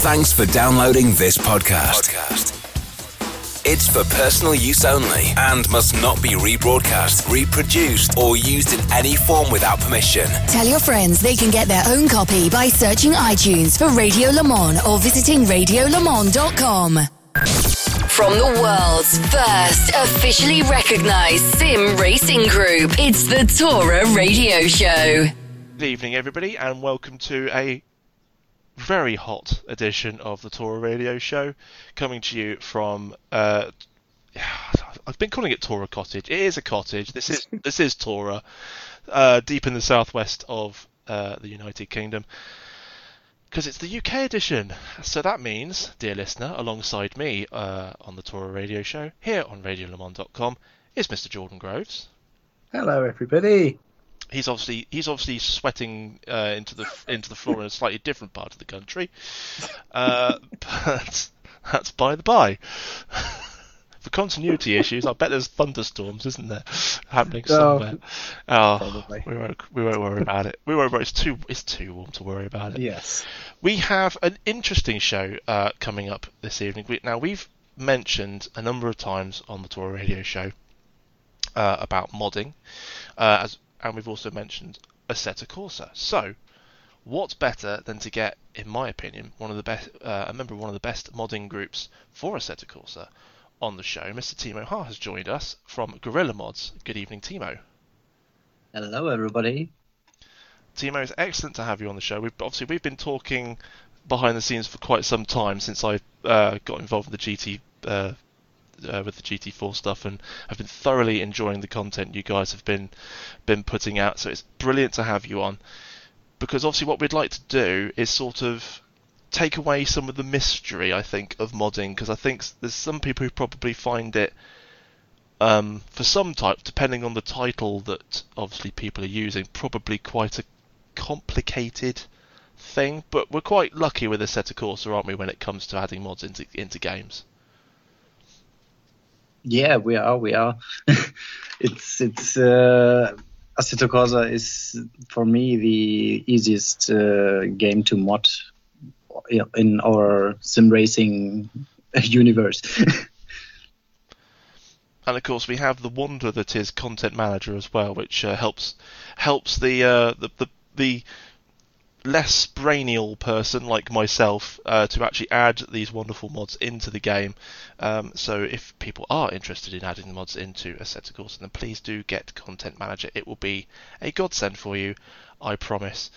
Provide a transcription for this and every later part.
Thanks for downloading this podcast. It's for personal use only and must not be rebroadcast, reproduced, or used in any form without permission. Tell your friends they can get their own copy by searching iTunes for Radio Le Mans or visiting radiolemans.com. From the world's first officially recognized sim racing group, it's the Tora Radio Show. Good evening, everybody, and welcome to a very hot edition of the Tora Radio Show, coming to you from. Uh, I've been calling it Tora Cottage. It is a cottage. This is this is Tora, uh, deep in the southwest of uh, the United Kingdom, because it's the UK edition. So that means, dear listener, alongside me uh, on the Tora Radio Show here on RadioLeMans.com is Mr. Jordan Groves. Hello, everybody he's obviously he's obviously sweating uh, into the into the floor in a slightly different part of the country, uh, but that's by the by. For continuity issues, I bet there's thunderstorms, isn't there, happening somewhere? Oh, oh we won't we won't worry about it. We won't worry. It's too it's too warm to worry about it. Yes. We have an interesting show uh, coming up this evening. We, now we've mentioned a number of times on the Tora Radio Show uh, about modding, uh, as and we've also mentioned Assetto Corsa. So, what's better than to get, in my opinion, one of the best, uh, a member of one of the best modding groups for Assetto Corsa on the show? Mr. Timo Ha has joined us from Guerrilla Mods. Good evening, Timo. Hello, everybody. Timo, it's excellent to have you on the show. We've obviously we've been talking behind the scenes for quite some time since I uh, got involved with the GT uh, uh, with the GT4 stuff, and I've been thoroughly enjoying the content you guys have been been putting out. So it's brilliant to have you on, because obviously what we'd like to do is sort of take away some of the mystery, I think, of modding, because I think there's some people who probably find it. Um, for some type, depending on the title that obviously people are using, probably quite a complicated thing. But we're quite lucky with Assetto Corsa, aren't we, when it comes to adding mods into into games? Yeah, we are. We are. it's it's uh, Corsa is for me the easiest uh, game to mod in our sim racing universe. and of course, we have the wonder that is Content Manager as well, which uh, helps helps the, uh, the the the less brainial person like myself uh, to actually add these wonderful mods into the game. Um, so if people are interested in adding mods into Assetto Corsa, then please do get Content Manager. It will be a godsend for you, I promise.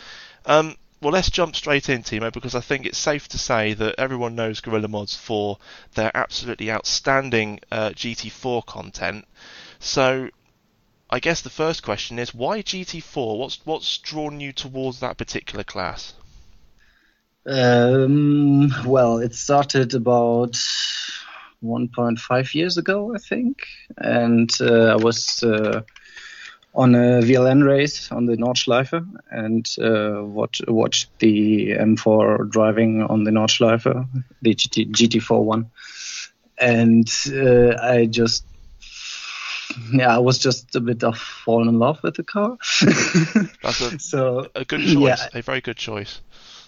Um, well, let's jump straight in, Timo, because I think it's safe to say that everyone knows Guerrilla Mods for their absolutely outstanding uh, GT4 content. So I guess the first question is why GT4? What's what's drawn you towards that particular class? Um, well, it started about 1.5 years ago, I think, and uh, I was uh, on a VLN race on the Nordschleife and uh, watch, watched the M4 driving on the Nordschleife, the GT, GT4 one, and uh, I just yeah, I was just a bit of falling in love with the car. That's a, so, a good choice, yeah. a very good choice.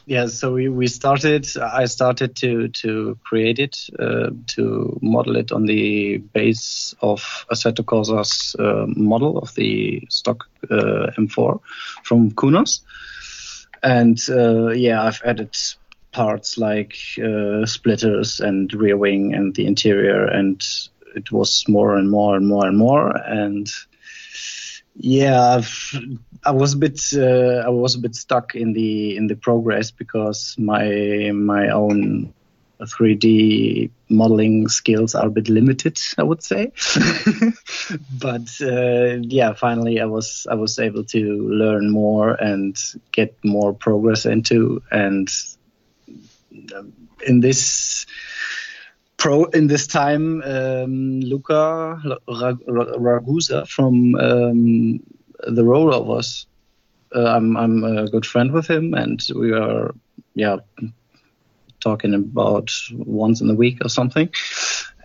Yeah, so we, we started. I started to to create it, uh, to model it on the base of Assetto Corsa's uh, model of the stock uh, M4 from Kunos, and uh, yeah, I've added parts like uh, splitters and rear wing and the interior and it was more and more and more and more. And yeah I've, i was a bit uh, i was a bit stuck in the in the progress because my my own 3d modeling skills are a bit limited i would say. But uh, yeah finally i was i was able to learn more and get more progress into. And um, in this pro in this time, um, Luca Ragusa from um, the Rollovers. Uh, I'm I'm a good friend with him, and we are yeah talking about once in a week or something.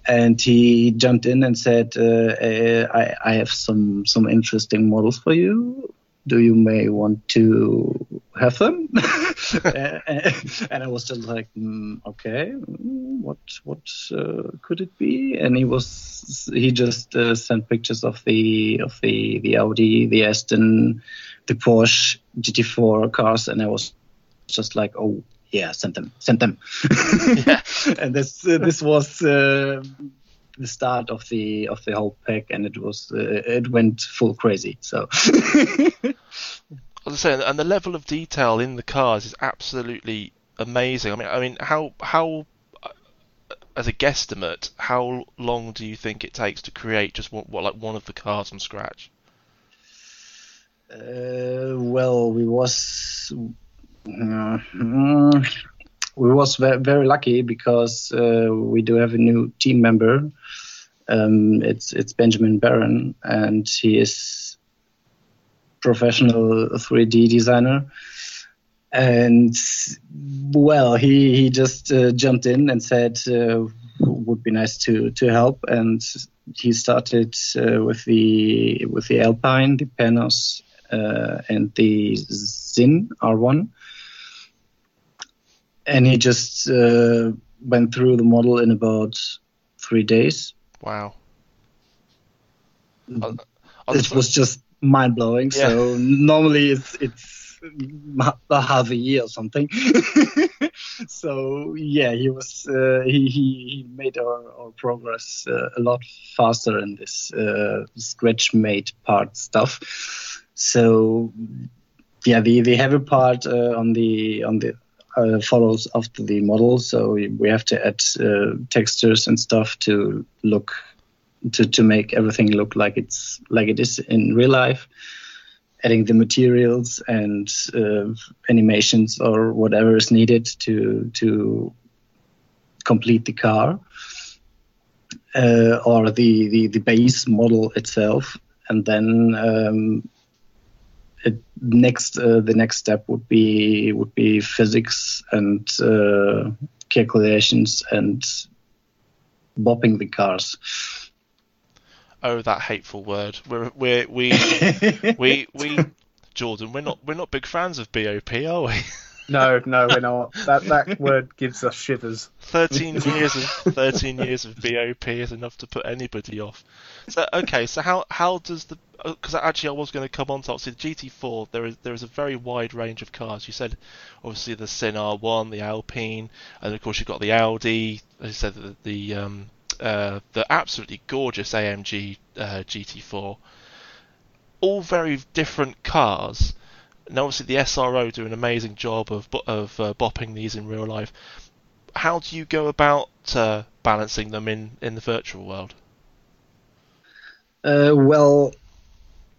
And he jumped in and said, uh, I, I have some some interesting models for you do you may want to have them and I was just like, mm, okay, mm, what what uh, could it be? And he was he just uh, sent pictures of the of the the Audi, the Aston, the Porsche GT4 cars, and I was just like, oh yeah, send them, send them. yeah. and this uh, this was uh, the start of the of the whole pack, and it was uh, it went full crazy. So. I was saying, and the level of detail in the cars is absolutely amazing. I mean, I mean, how how as a guesstimate, how long do you think it takes to create just what, what like one of the cars from scratch? Uh, well, we was uh, we was very, very lucky because uh, we do have a new team member. Um, it's it's Benjamin Barron, and he is professional 3D designer. And well, he he just uh, jumped in and said uh, would be nice to to help, and he started uh, with the with the Alpine, the Panoz, uh, and the Sin R1 and he just uh, went through the model in about three days. Wow. It was just mind blowing. Yeah. So normally it's it's a half a year or something. so yeah, he was uh, he, he made our, our progress uh, a lot faster in this uh, scratch made part stuff. So yeah, the the heavy part uh, on the on the uh, follows after the model. So we have to add uh, textures and stuff to look to, to make everything look like it's like it is in real life. Adding the materials and uh, animations or whatever is needed to to complete the car uh, or the, the the base model itself, and then um, it, next uh, the next step would be would be physics and uh, calculations and bopping the cars. Oh, that hateful word. We're we we we we Jordan. We're not we're not big fans of BOP, are we? No, no, we're not. That that word gives us shivers. Thirteen years of thirteen years of BOP is enough to put anybody off. So okay, so how how does the because uh, actually I was going to come on to obviously the GT4. There is there is a very wide range of cars. You said obviously the Sin R1, the Alpine, and of course you've got the Audi. As you said the the um, uh, the absolutely gorgeous AMG uh, GT4. All very different cars and obviously the SRO do an amazing job of of uh, bopping these in real life. How do you go about uh, balancing them in, in the virtual world? Uh, well,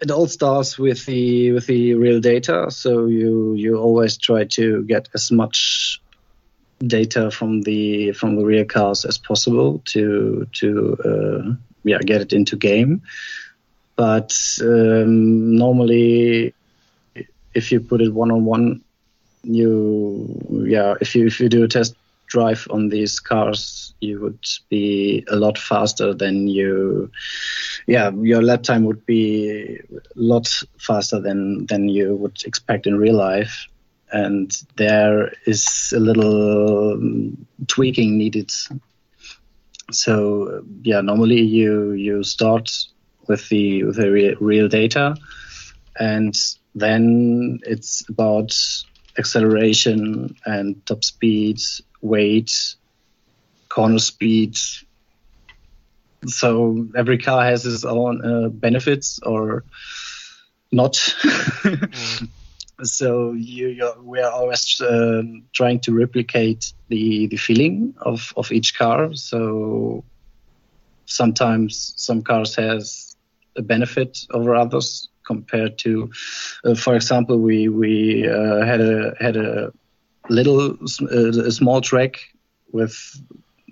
it all starts with the with the real data. So you you always try to get as much data from the from the real cars as possible to to uh, yeah get it into game. But um, normally if you put it one on one, you yeah, if you if you do a test drive on these cars, you would be a lot faster than you. Yeah, your lap time would be a lot faster than than you would expect in real life, and there is a little tweaking needed. So yeah, normally you you start with the with the real, real data, and then it's about acceleration and top speed, weight, corner speed. So every car has its own uh, benefits or not. mm. So you, we are always uh, trying to replicate the, the feeling of, of each car. So sometimes some cars has a benefit over others compared to, uh, for example, we we uh, had a had a little uh, a small track with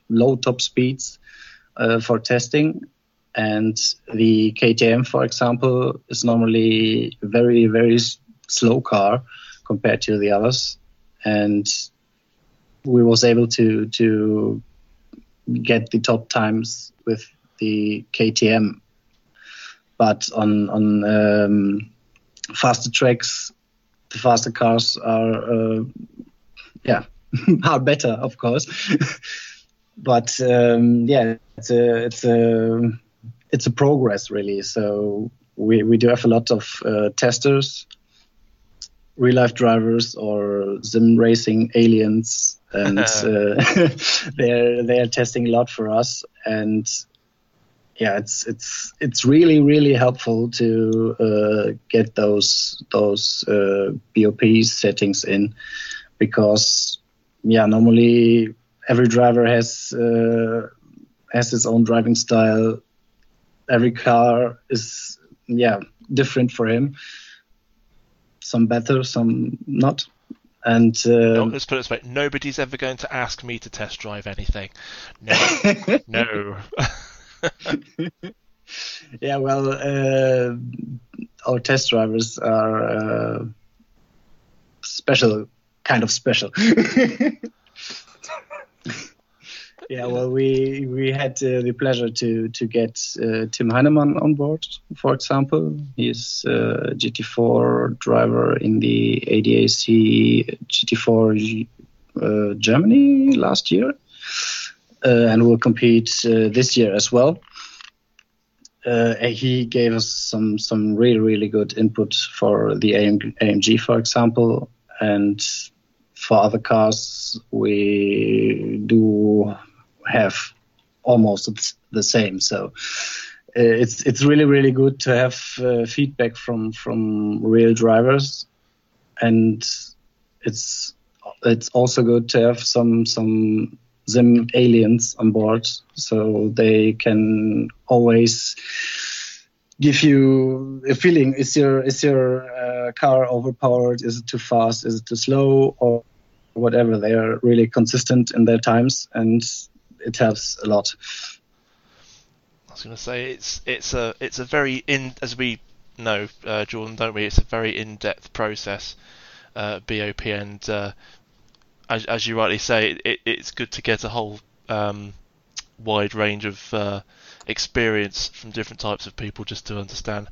low top speeds uh, for testing, and the KTM, for example, is normally very very slow car compared to the others, and we was able to to get the top times with the KTM but on on um, faster tracks, the faster cars are uh, yeah are better, of course. but um, yeah, it's a it's a it's a progress really. So we we do have a lot of uh, testers, real life drivers, or sim racing aliens, and uh, they're they're testing a lot for us and. Yeah, it's it's it's really really helpful to uh, get those those uh, BOP settings in because yeah normally every driver has uh, has his own driving style every car is yeah different for him some better some not. And uh, no, let's put it this way nobody's ever going to ask me to test drive anything. No. No. Yeah well uh, our test drivers are uh, special kind of special yeah, well, we we had uh, the pleasure to to get uh, Tim Heinemann on board, for example. He's a GT4 driver in the ADAC GT4 uh, Germany last year, uh, and will compete uh, this year as well. Uh, he gave us some some really really good input for the AMG, for example, and for other cars we do have almost the same. So uh, it's it's really really good to have uh, feedback from from real drivers, and it's it's also good to have some some sim aliens on board, so they can always give you a feeling: is your is your uh, car overpowered? Is it too fast? Is it too slow? Or whatever. They are really consistent in their times, and it helps a lot. I was going to say it's it's a it's a very in as we know, uh, Jordan, don't we? It's a very in-depth process, uh, BOP, and uh, as as you rightly say, it, it's good to get a whole um, wide range of uh, experience from different types of people just to understand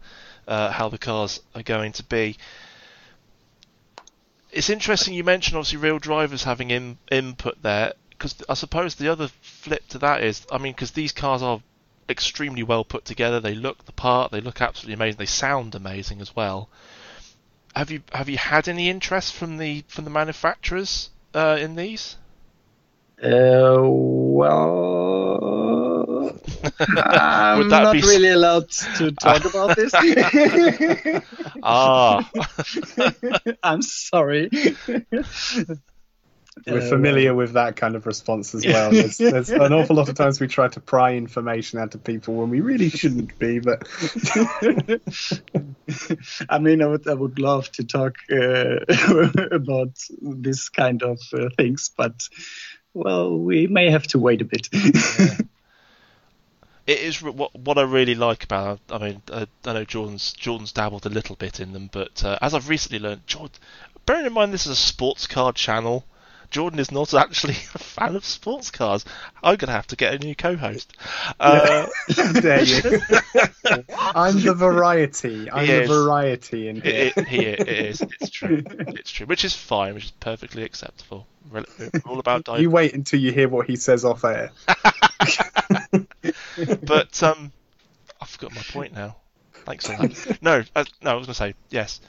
uh, how the cars are going to be. It's interesting you mentioned obviously real drivers having in, input there because I suppose the other flip to that is, I mean, because these cars are extremely well put together. They look the part. They look absolutely amazing. They sound amazing as well. Have you have you had any interest from the from the manufacturers uh, in these? Uh, well, I'm not be... really allowed to talk about this. ah, I'm sorry. We're uh, familiar with that kind of response as well. There's, there's, an awful lot of times we try to pry information out of people when we really shouldn't be. But I mean, I would I would love to talk uh, about this kind of uh, things, but well, we may have to wait a bit. Yeah. It is what what I really like about. I mean, I, I know Jordan's Jordan's dabbled a little bit in them, but uh, as I've recently learned, Jordan, bearing in mind this is a sports car channel, Jordan is not actually a fan of sports cars. I'm going to have to get a new co-host. Uh, Dare you? I'm the variety. I'm the variety in here. It, it, he, it is. It's true. It's true. Which is fine. Which is perfectly acceptable. We're all about. You wait until you hear what he says off air. but um, I forgot my point now. Thanks for that. No, uh, no, I was going to say yes.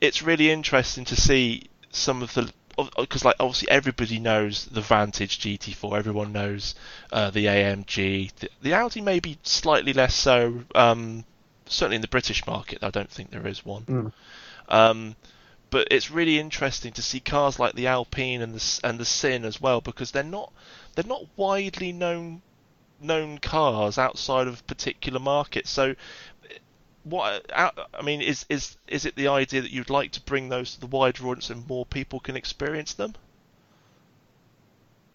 It's really interesting to see some of the because like obviously everybody knows the Vantage GT4, everyone knows uh, the AMG. The, the, Audi may be slightly less so. Um, certainly in the British market, I don't think there is one. Mm. Um, but it's really interesting to see cars like the Alpine and the and the Sin as well because they're not they're not widely known known cars outside of particular markets. So what I mean is is is it the idea that you'd like to bring those to the wider audience and more people can experience them?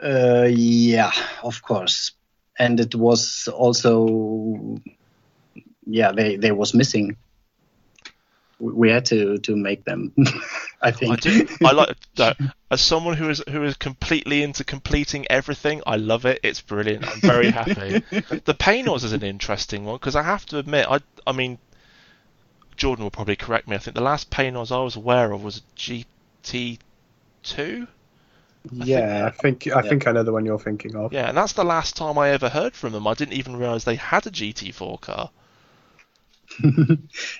Uh, yeah, of course, and it was also yeah they they was missing. We had to to make them. I think. I do. I like that. As someone who is who is completely into completing everything, I love it. It's brilliant. I'm very happy. the Panoz is an interesting one because I have to admit, I I mean Jordan will probably correct me. I think the last Panoz I was aware of was a GT2. yeah, I think I think I know the one you're thinking of. Yeah, and that's the last time I ever heard from them. I didn't even realise they had a GT4 car.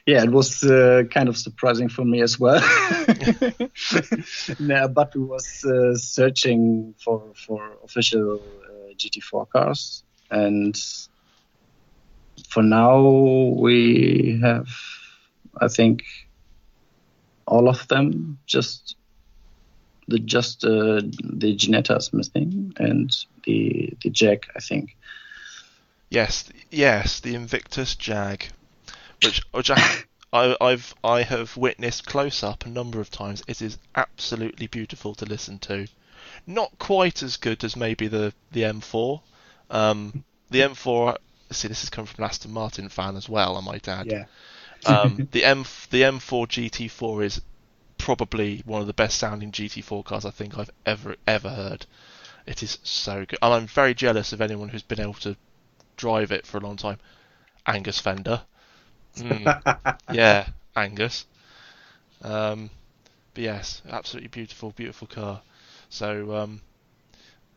yeah, it was uh, kind of surprising for me as well. no, but we was uh, searching for for official uh, GT4 cars, and for now we have, I think, all of them. Just the just uh, the Ginetta is missing, and the the Jag, I think. Yes, yes, the Invictus Jag which which I, I I've I have witnessed close up a number of times. It is absolutely beautiful to listen to. Not quite as good as maybe the the M4. Um, the M4. See, this has come from an Aston Martin fan as well. I might add. Yeah. Um, the M the M4 GT4 is probably one of the best sounding GT4 cars I think I've ever ever heard. It is so good, and I'm very jealous of anyone who's been able to drive it for a long time. Angus Fender, Mm. yeah, Angus. Um, but yes, absolutely beautiful, beautiful car. So um,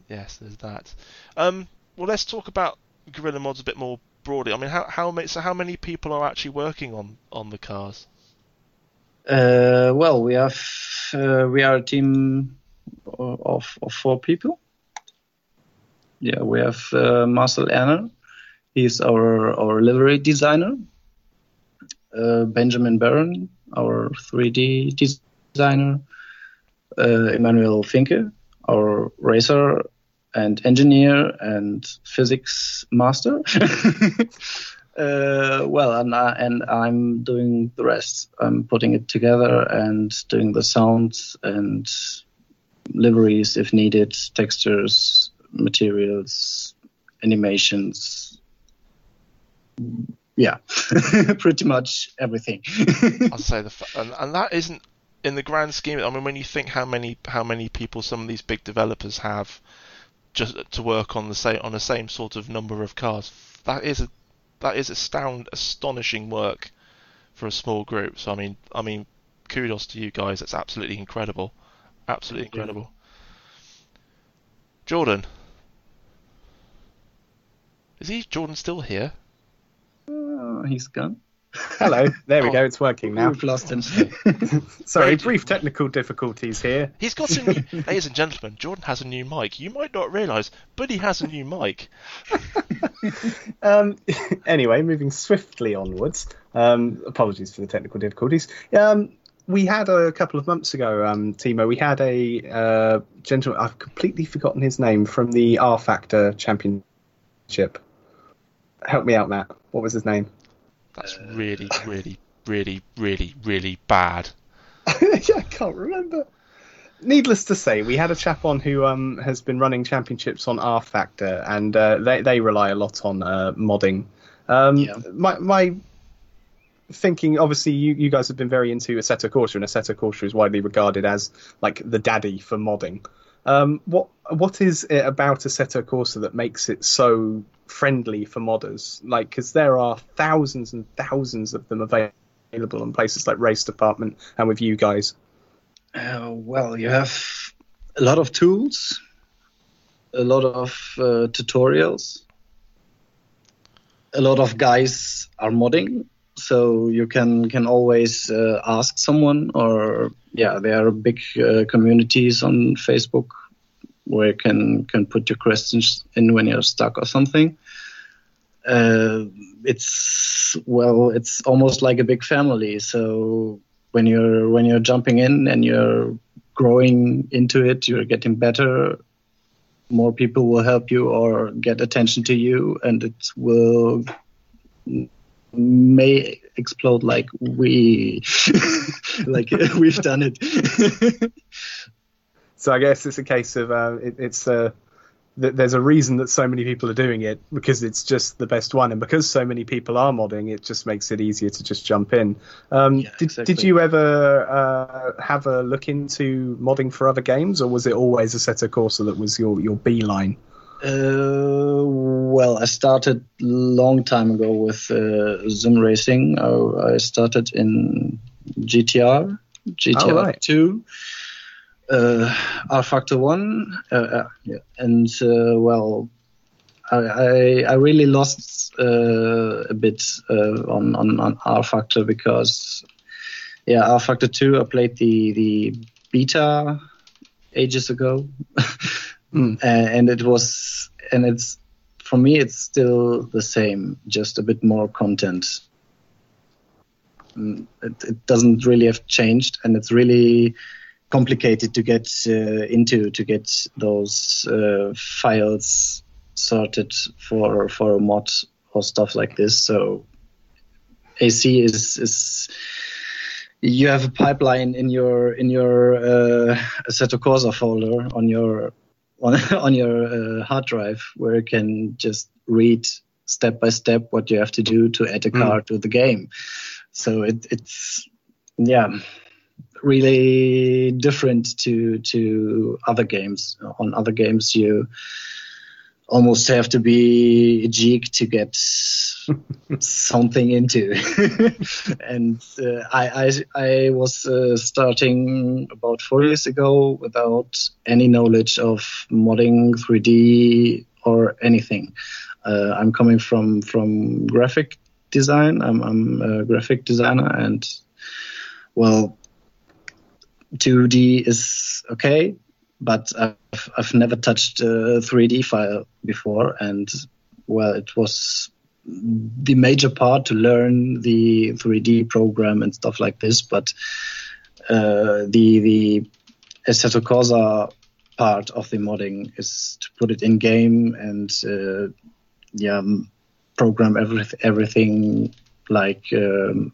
yes, there's that. Um, well, let's talk about Guerrilla Mods a bit more broadly. I mean, how how many so how many people are actually working on on the cars? Uh, well, we have uh, we are a team of, of four people. Yeah, we have uh, Marcel Erner. He's our our livery designer. Uh, Benjamin Baron, our 3D designer, uh, Emmanuel Finke, our racer and engineer and physics master. uh, well, and, I, and I'm doing the rest. I'm putting it together and doing the sounds and liveries if needed, textures, materials, animations, yeah, pretty much everything. I'd say the and, and that isn't in the grand scheme. I mean, when you think how many how many people some of these big developers have just to work on the same on the same sort of number of cars, that is a that is astound astonishing work for a small group. So I mean, I mean, kudos to you guys. It's absolutely incredible, absolutely incredible. Jordan, is he Jordan still here? Oh, he's gone. Hello, there we oh, go. It's working now. We've lost him. Sorry, brief technical difficulties here. He's got a new, ladies and gentlemen. Jordan has a new mic. You might not realise, but he has a new mic. um, anyway, moving swiftly onwards. Um, apologies for the technical difficulties. Um, we had a couple of months ago, um, Timo. We had a uh, gentleman. I've completely forgotten his name from the rFactor Championship help me out, Matt. What was his name? That's really, really, really, really, really bad. yeah, I can't remember. Needless to say, we had a chap on who um, has been running championships on rFactor, and uh, they they rely a lot on uh, modding. Um, yeah. My my thinking, obviously, you, you guys have been very into Assetto Corsa, and Assetto Corsa is widely regarded as like the daddy for modding. Um, what what is it about Assetto Corsa that makes it so friendly for modders? Like, because there are thousands and thousands of them available in places like Race Department and with you guys. Uh, well, you have a lot of tools, a lot of uh, tutorials, a lot of guys are modding, so you can can always uh, ask someone or yeah there are big uh, communities on facebook where you can can put your questions in when you're stuck or something. Uh, it's well it's almost like a big family. So when you're when you're jumping in and you're growing into it you're getting better. More people will help you or get attention to you and it will may explode like we like we've done it so i guess it's a case of uh, it, it's uh, there's a reason that so many people are doing it because it's just the best one and because so many people are modding it just makes it easier to just jump in um, yeah, did, exactly. did you ever uh, have a look into modding for other games or was it always Assetto Corsa that was your, your beeline uh, well, I started long time ago with uh, sim racing. I, I, started in GTR, GTR oh, right. 2. Uh, rFactor One, uh, uh, yeah. and uh, well, I, I, I really lost uh, a bit uh, on on on rFactor because yeah, rFactor Two I played the the beta ages ago, mm. and it was and it's for me it's still the same, just a bit more content. Mm, it, it doesn't really have changed, and it's really complicated to get uh, into to get those uh, files sorted for for a mod or stuff like this. So AC is is you have a pipeline in your in your uh, Assetto Corsa folder on your on, on your uh, hard drive where you can just read step by step what you have to do to add a hmm. car mm. to the game. So it, it's yeah really different to to other games. On other games you almost have to be a geek to get something into. and uh, I, I, I was uh, starting about four years ago without any knowledge of modding 3D or anything. Uh, I'm coming from from graphic design. I'm, I'm a graphic designer, and well, 2D is okay, but I've, I've never touched a 3D file before, and well, it was the major part to learn the 3D program and stuff like this. But uh, the the Assetto Corsa part of the modding is to put it in game and uh, yeah, program every, everything like um,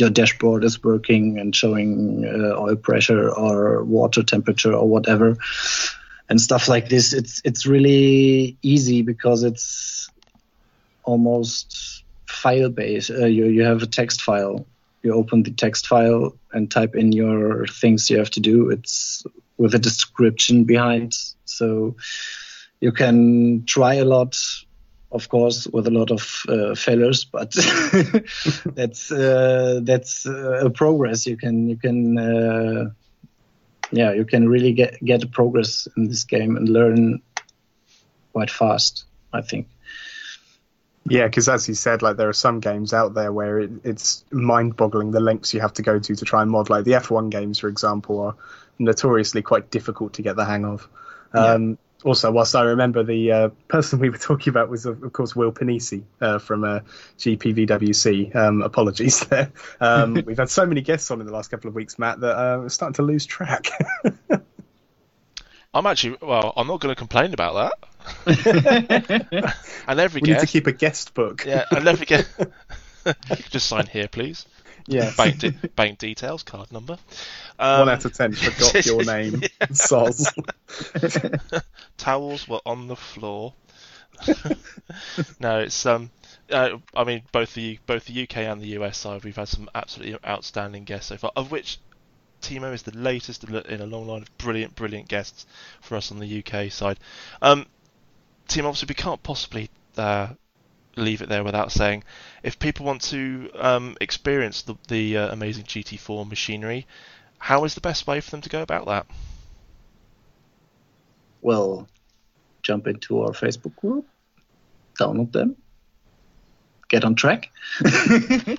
your dashboard is working and showing uh, oil pressure or water temperature or whatever and stuff like this it's it's really easy because it's almost file based uh, you you have a text file. You open the text file and type in your things you have to do. It's with a description behind. So you can try a lot of course, with a lot of uh, failures, but that's uh, that's uh, a progress. You can you can uh, yeah you can really get get progress in this game and learn quite fast. I think. Yeah, because as you said, like there are some games out there where it, it's mind-boggling the lengths you have to go to to try and mod. Like the F1 games, for example, are notoriously quite difficult to get the hang of. Um, yeah also, whilst I remember the uh, person we were talking about was, of, course, Will Panisi uh, from uh, GPVWC. Um, apologies there. Um, we've had so many guests on in the last couple of weeks, Matt, that uh, we're starting to lose track. I'm actually, well, I'm not going to complain about that. and every we guest, need to keep a guest book. yeah, and every guest, just sign here, please. Yeah. Bank, de- bank details, card number. Um, One out of ten forgot your name. Soz. Towels were on the floor. no, it's um. Uh, I mean, both the both the UK and the US side, we've had some absolutely outstanding guests so far. Of which Timo is the latest in a long line of brilliant, brilliant guests for us on the UK side. Um, Timo, obviously, we can't possibly uh, leave it there without saying if people want to um, experience the, the uh, amazing GT4 machinery, how is the best way for them to go about that? Well, jump into our Facebook group, download them, get on track. that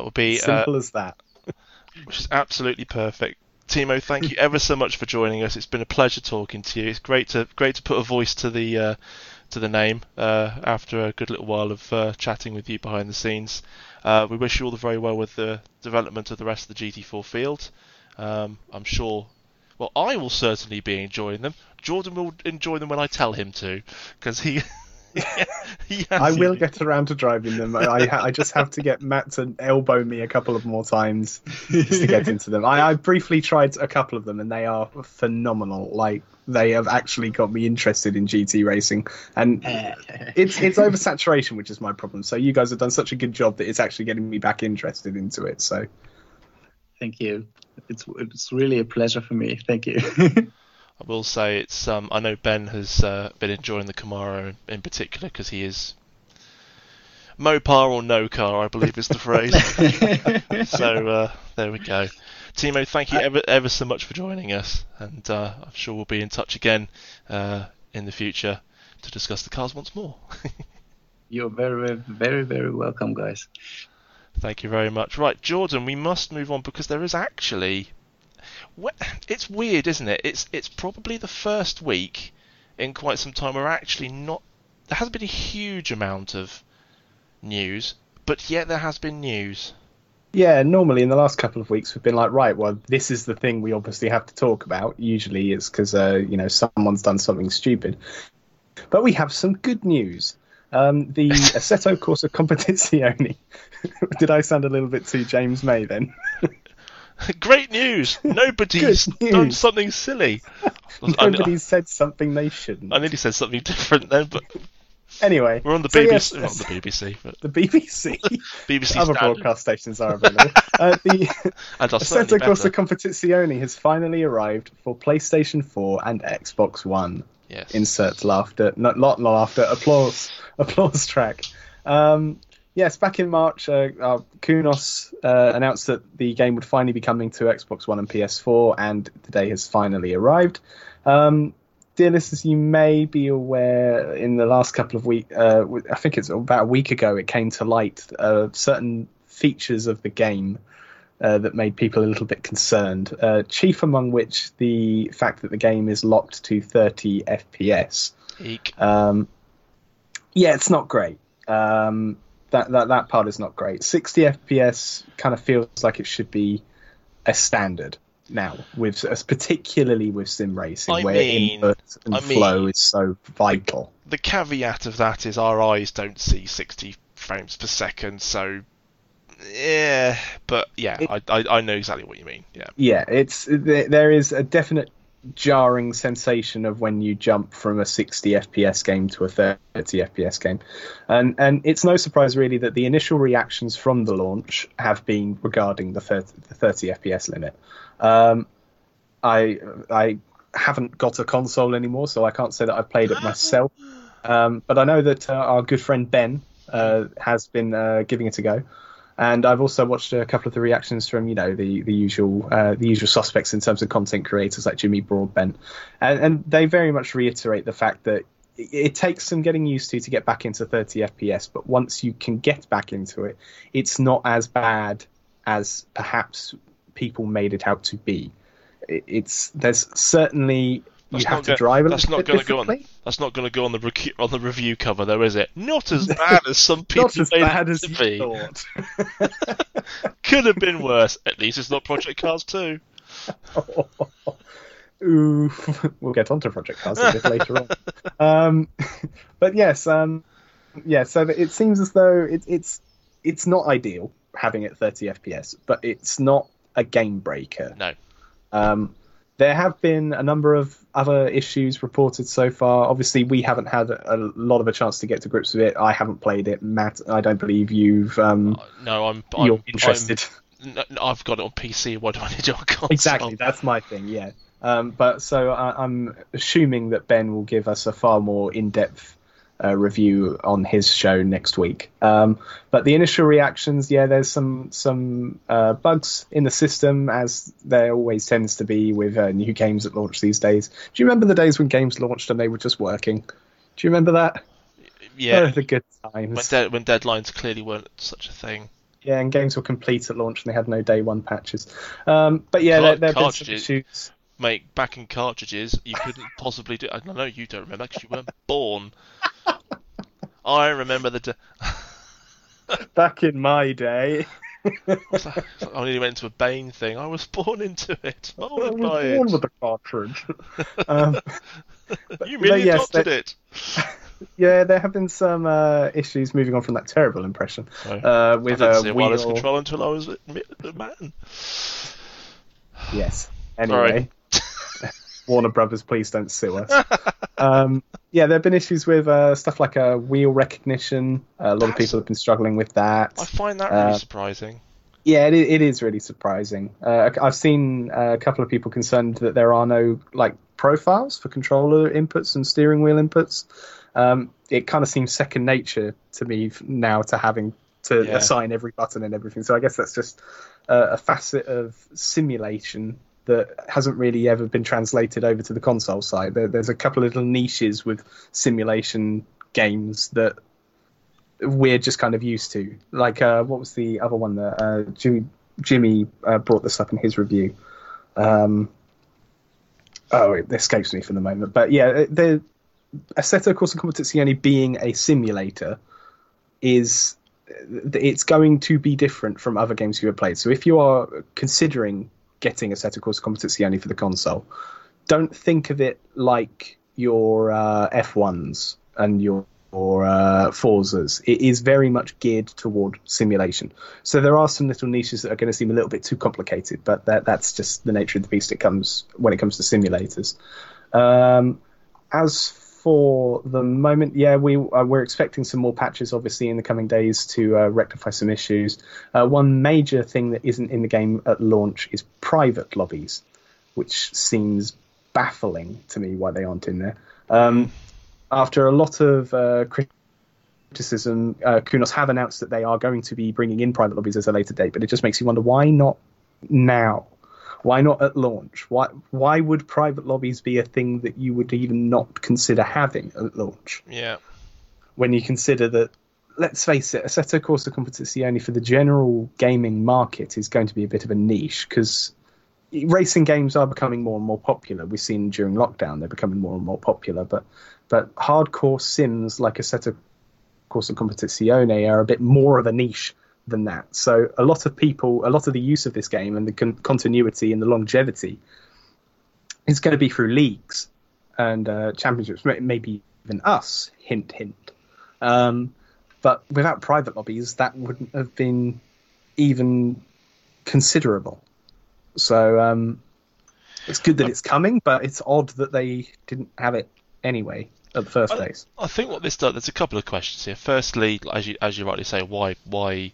would be simple uh, as that. Which is absolutely perfect. Timo, thank you ever so much for joining us. It's been a pleasure talking to you. It's great to great to put a voice to the uh, to the name uh, after a good little while of uh, chatting with you behind the scenes. Uh, we wish you all the very well with the development of the rest of the GT4 field. Um, I'm sure. Well, I will certainly be enjoying them. Jordan will enjoy them when I tell him to, because he I will get around to driving them. I, I just have to get Matt to elbow me a couple of more times just to get into them. I, I briefly tried a couple of them, and they are phenomenal. Like they have actually got me interested in GT racing, and it's it's oversaturation, which is my problem. So you guys have done such a good job that it's actually getting me back interested into it. So thank you. It's it's really a pleasure for me. Thank you. I will say it's. Um, I know Ben has uh, been enjoying the Camaro in, in particular because he is Mopar or no car, I believe is the phrase. so uh, there we go. Timo, thank you ever ever so much for joining us, and uh, I'm sure we'll be in touch again uh, in the future to discuss the cars once more. You're very, very, very welcome, guys. Thank you very much. Right, Jordan, we must move on because there is actually. It's weird, isn't it? It's it's probably the first week in quite some time where actually not there hasn't been a huge amount of news, but yet there has been news. Yeah, normally in the last couple of weeks we've been like, right, well, this is the thing we obviously have to talk about. Usually it's because uh, you know someone's done something stupid, but we have some good news. Um, the Assetto Corsa Competizione. Did I sound a little bit too James May then? Great news! Nobody's news. done something silly. Nobody's said something they shouldn't. I nearly said something different then, but Anyway, we're on the so BBC. Yes, not the BBC, but the BBC. BBC other standard. broadcast stations are available. uh, the Assetto Corsa Competizione has finally arrived for PlayStation 4 and Xbox One. Yes. Insert laughter, not, not laughter, applause, applause track. Um, yes, back in March, uh, uh, Kunos uh, announced that the game would finally be coming to Xbox One and PS4, and the day has finally arrived. Um, dear listeners, you may be aware in the last couple of weeks, uh, I think it's about a week ago, it came to light uh, certain features of the game uh, that made people a little bit concerned. Uh, chief among which the fact that the game is locked to 30 FPS. Um, yeah, it's not great. Um, that, that that part is not great. 60 FPS kind of feels like it should be a standard now, with particularly with sim racing, I where mean, input and I flow mean, is so vital. The caveat of that is our eyes don't see 60 frames per second, so yeah, but yeah, it, I, I, I know exactly what you mean. Yeah, yeah, it's there is a definite jarring sensation of when you jump from a 60 FPS game to a 30 FPS game, and and it's no surprise really that the initial reactions from the launch have been regarding the 30, the 30 FPS limit. Um, I I haven't got a console anymore, so I can't say that I've played it myself. Um, but I know that uh, our good friend Ben uh, has been uh, giving it a go, and I've also watched a couple of the reactions from you know the the usual uh, the usual suspects in terms of content creators like Jimmy Broadbent, and, and they very much reiterate the fact that it, it takes some getting used to to get back into 30 FPS, but once you can get back into it, it's not as bad as perhaps people made it out to be. it's there's certainly you have to drive a that's not going to go on. That's not going to go on the on the review cover, though, is it? Not as bad as some people not as made bad it as to be. Thought. Could have been worse. At least it's not Project Cars 2. Ooh, we'll get on to Project Cars a bit later on. Um, but yes, um, yeah. So it seems as though it, it's it's not ideal having it 30 FPS, but it's not a game breaker. No. Um, there have been a number of other issues reported so far. Obviously, we haven't had a lot of a chance to get to grips with it. I haven't played it. Matt, I don't believe you've. Um, uh, no, I'm. You're I'm, interested. I'm, I've got it on PC. Why do I need it on console? Exactly, that's my thing. Yeah. Um, but so I, I'm assuming that Ben will give us a far more in-depth uh, review on his show next week. Um, but the initial reactions, yeah, there's some some uh, bugs in the system, as there always tends to be with uh, new games at launch these days. Do you remember the days when games launched and they were just working? Do you remember that? Yeah, oh, the good times when, de- when deadlines clearly weren't such a thing. Yeah, and games were complete at launch and they had no day one patches. Um, but yeah, Car- there, there have been some issues mate, back in cartridges, you couldn't possibly do. I know you don't remember because you weren't born. I remember the. De- back in my day. I only went to a Bane thing. I was born into it. I was born it. with the cartridge. Um, you really yes, adopted it. yeah, there have been some uh, issues moving on from that terrible impression uh, with I didn't uh, wheel... wireless control until I was a man. Yes. Anyway, Warner Brothers, please don't sue us. um, yeah, there have been issues with uh, stuff like uh, wheel recognition. Uh, a lot That's... of people have been struggling with that. I find that really uh, surprising. Yeah, it, it is really surprising. Uh, I've seen uh, a couple of people concerned that there are no like profiles for controller inputs and steering wheel inputs. Um, it kind of seems second nature to me now to having to Yeah. assign every button and everything. So I guess that's just uh, a facet of simulation that hasn't really ever been translated over to the console side. There, there's a couple of little niches with simulation games that we're just kind of used to. Like uh, what was the other one that uh, Jimmy Jimmy uh, brought this up in his review. Um, oh, it escapes me for the moment. But yeah, the Assetto Corsa Competizione only being a simulator is it's going to be different from other games you have played. So if you are considering getting Assetto Competizione only for the console, don't think of it like your uh, F1s and your or uh, Forzas. It is very much geared toward simulation. So there are some little niches that are going to seem a little bit too complicated, but that, that's just the nature of the beast. It comes when it comes to simulators. Um, as for the moment, yeah, we uh, we're expecting some more patches, obviously, in the coming days to uh, rectify some issues. Uh, one major thing that isn't in the game at launch is private lobbies, which seems baffling to me why they aren't in there. Um, after a lot of uh, criticism, uh, Kunos have announced that they are going to be bringing in private lobbies at a later date, but it just makes you wonder why not now? Why not at launch? Why why would private lobbies be a thing that you would even not consider having at launch? Yeah. When you consider that, let's face it, Assetto Corsa Competizione only for the general gaming market is going to be a bit of a niche because racing games are becoming more and more popular. We've seen during lockdown they're becoming more and more popular, but but hardcore sims like Assetto Corsa Competizione are a bit more of a niche than that. So a lot of people, a lot of the use of this game and the con- continuity and the longevity is going to be through leagues and uh, championships, maybe even us. Hint, hint. Um, but without private lobbies, that wouldn't have been even considerable. So um, it's good that it's coming, but it's odd that they didn't have it anyway at the first I- place. I think what this does. There's a couple of questions here. Firstly, as you as you rightly say, why why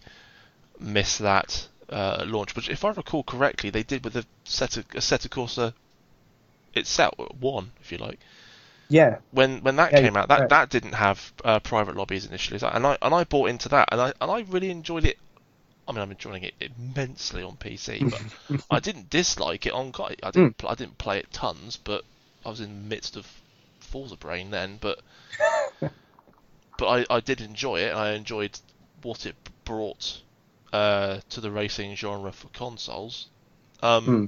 miss that uh, launch? But if I recall correctly, they did with a set of Assetto Corsa itself, one if you like. Yeah, When when that Yeah, came out, that that didn't have uh, private lobbies initially, and I and I bought into that, and I and I really enjoyed it. I mean, I'm enjoying it immensely on PC, but I didn't dislike it on. I didn't pl- I didn't play it tons, but I was in the midst of Forza Brain then, but but I, I did enjoy it. and I enjoyed what it brought uh, to the racing genre for consoles. Um, Hmm.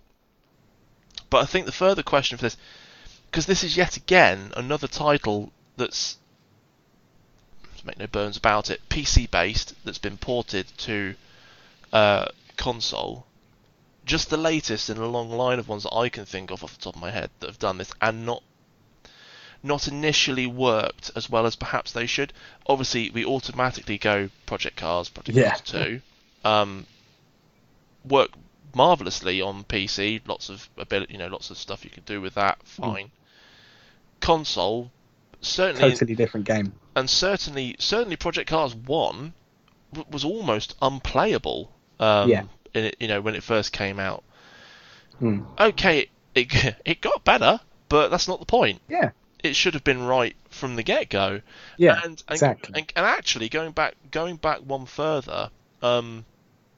But I think the further question for this, because this is yet again another title that's, to make no bones about it, PC based that's been ported to uh, console. Just the latest in a long line of ones that I can think of off the top of my head that have done this and not not initially worked as well as perhaps they should. Obviously, we automatically go Project Cars, Project Yeah. Cars 2. Um, work marvelously on PC. Lots of ability, you know, lots of stuff you can do with that. Fine. Console, certainly, totally different game. and certainly, certainly, Project Cars One w- was almost unplayable. Um, Yeah. In it, you know, when it first came out. Hmm. Okay, it it got better, but that's not the point Yeah, it should have been right from the get go. yeah, and, and, exactly. And, and actually, going back going back one further, um,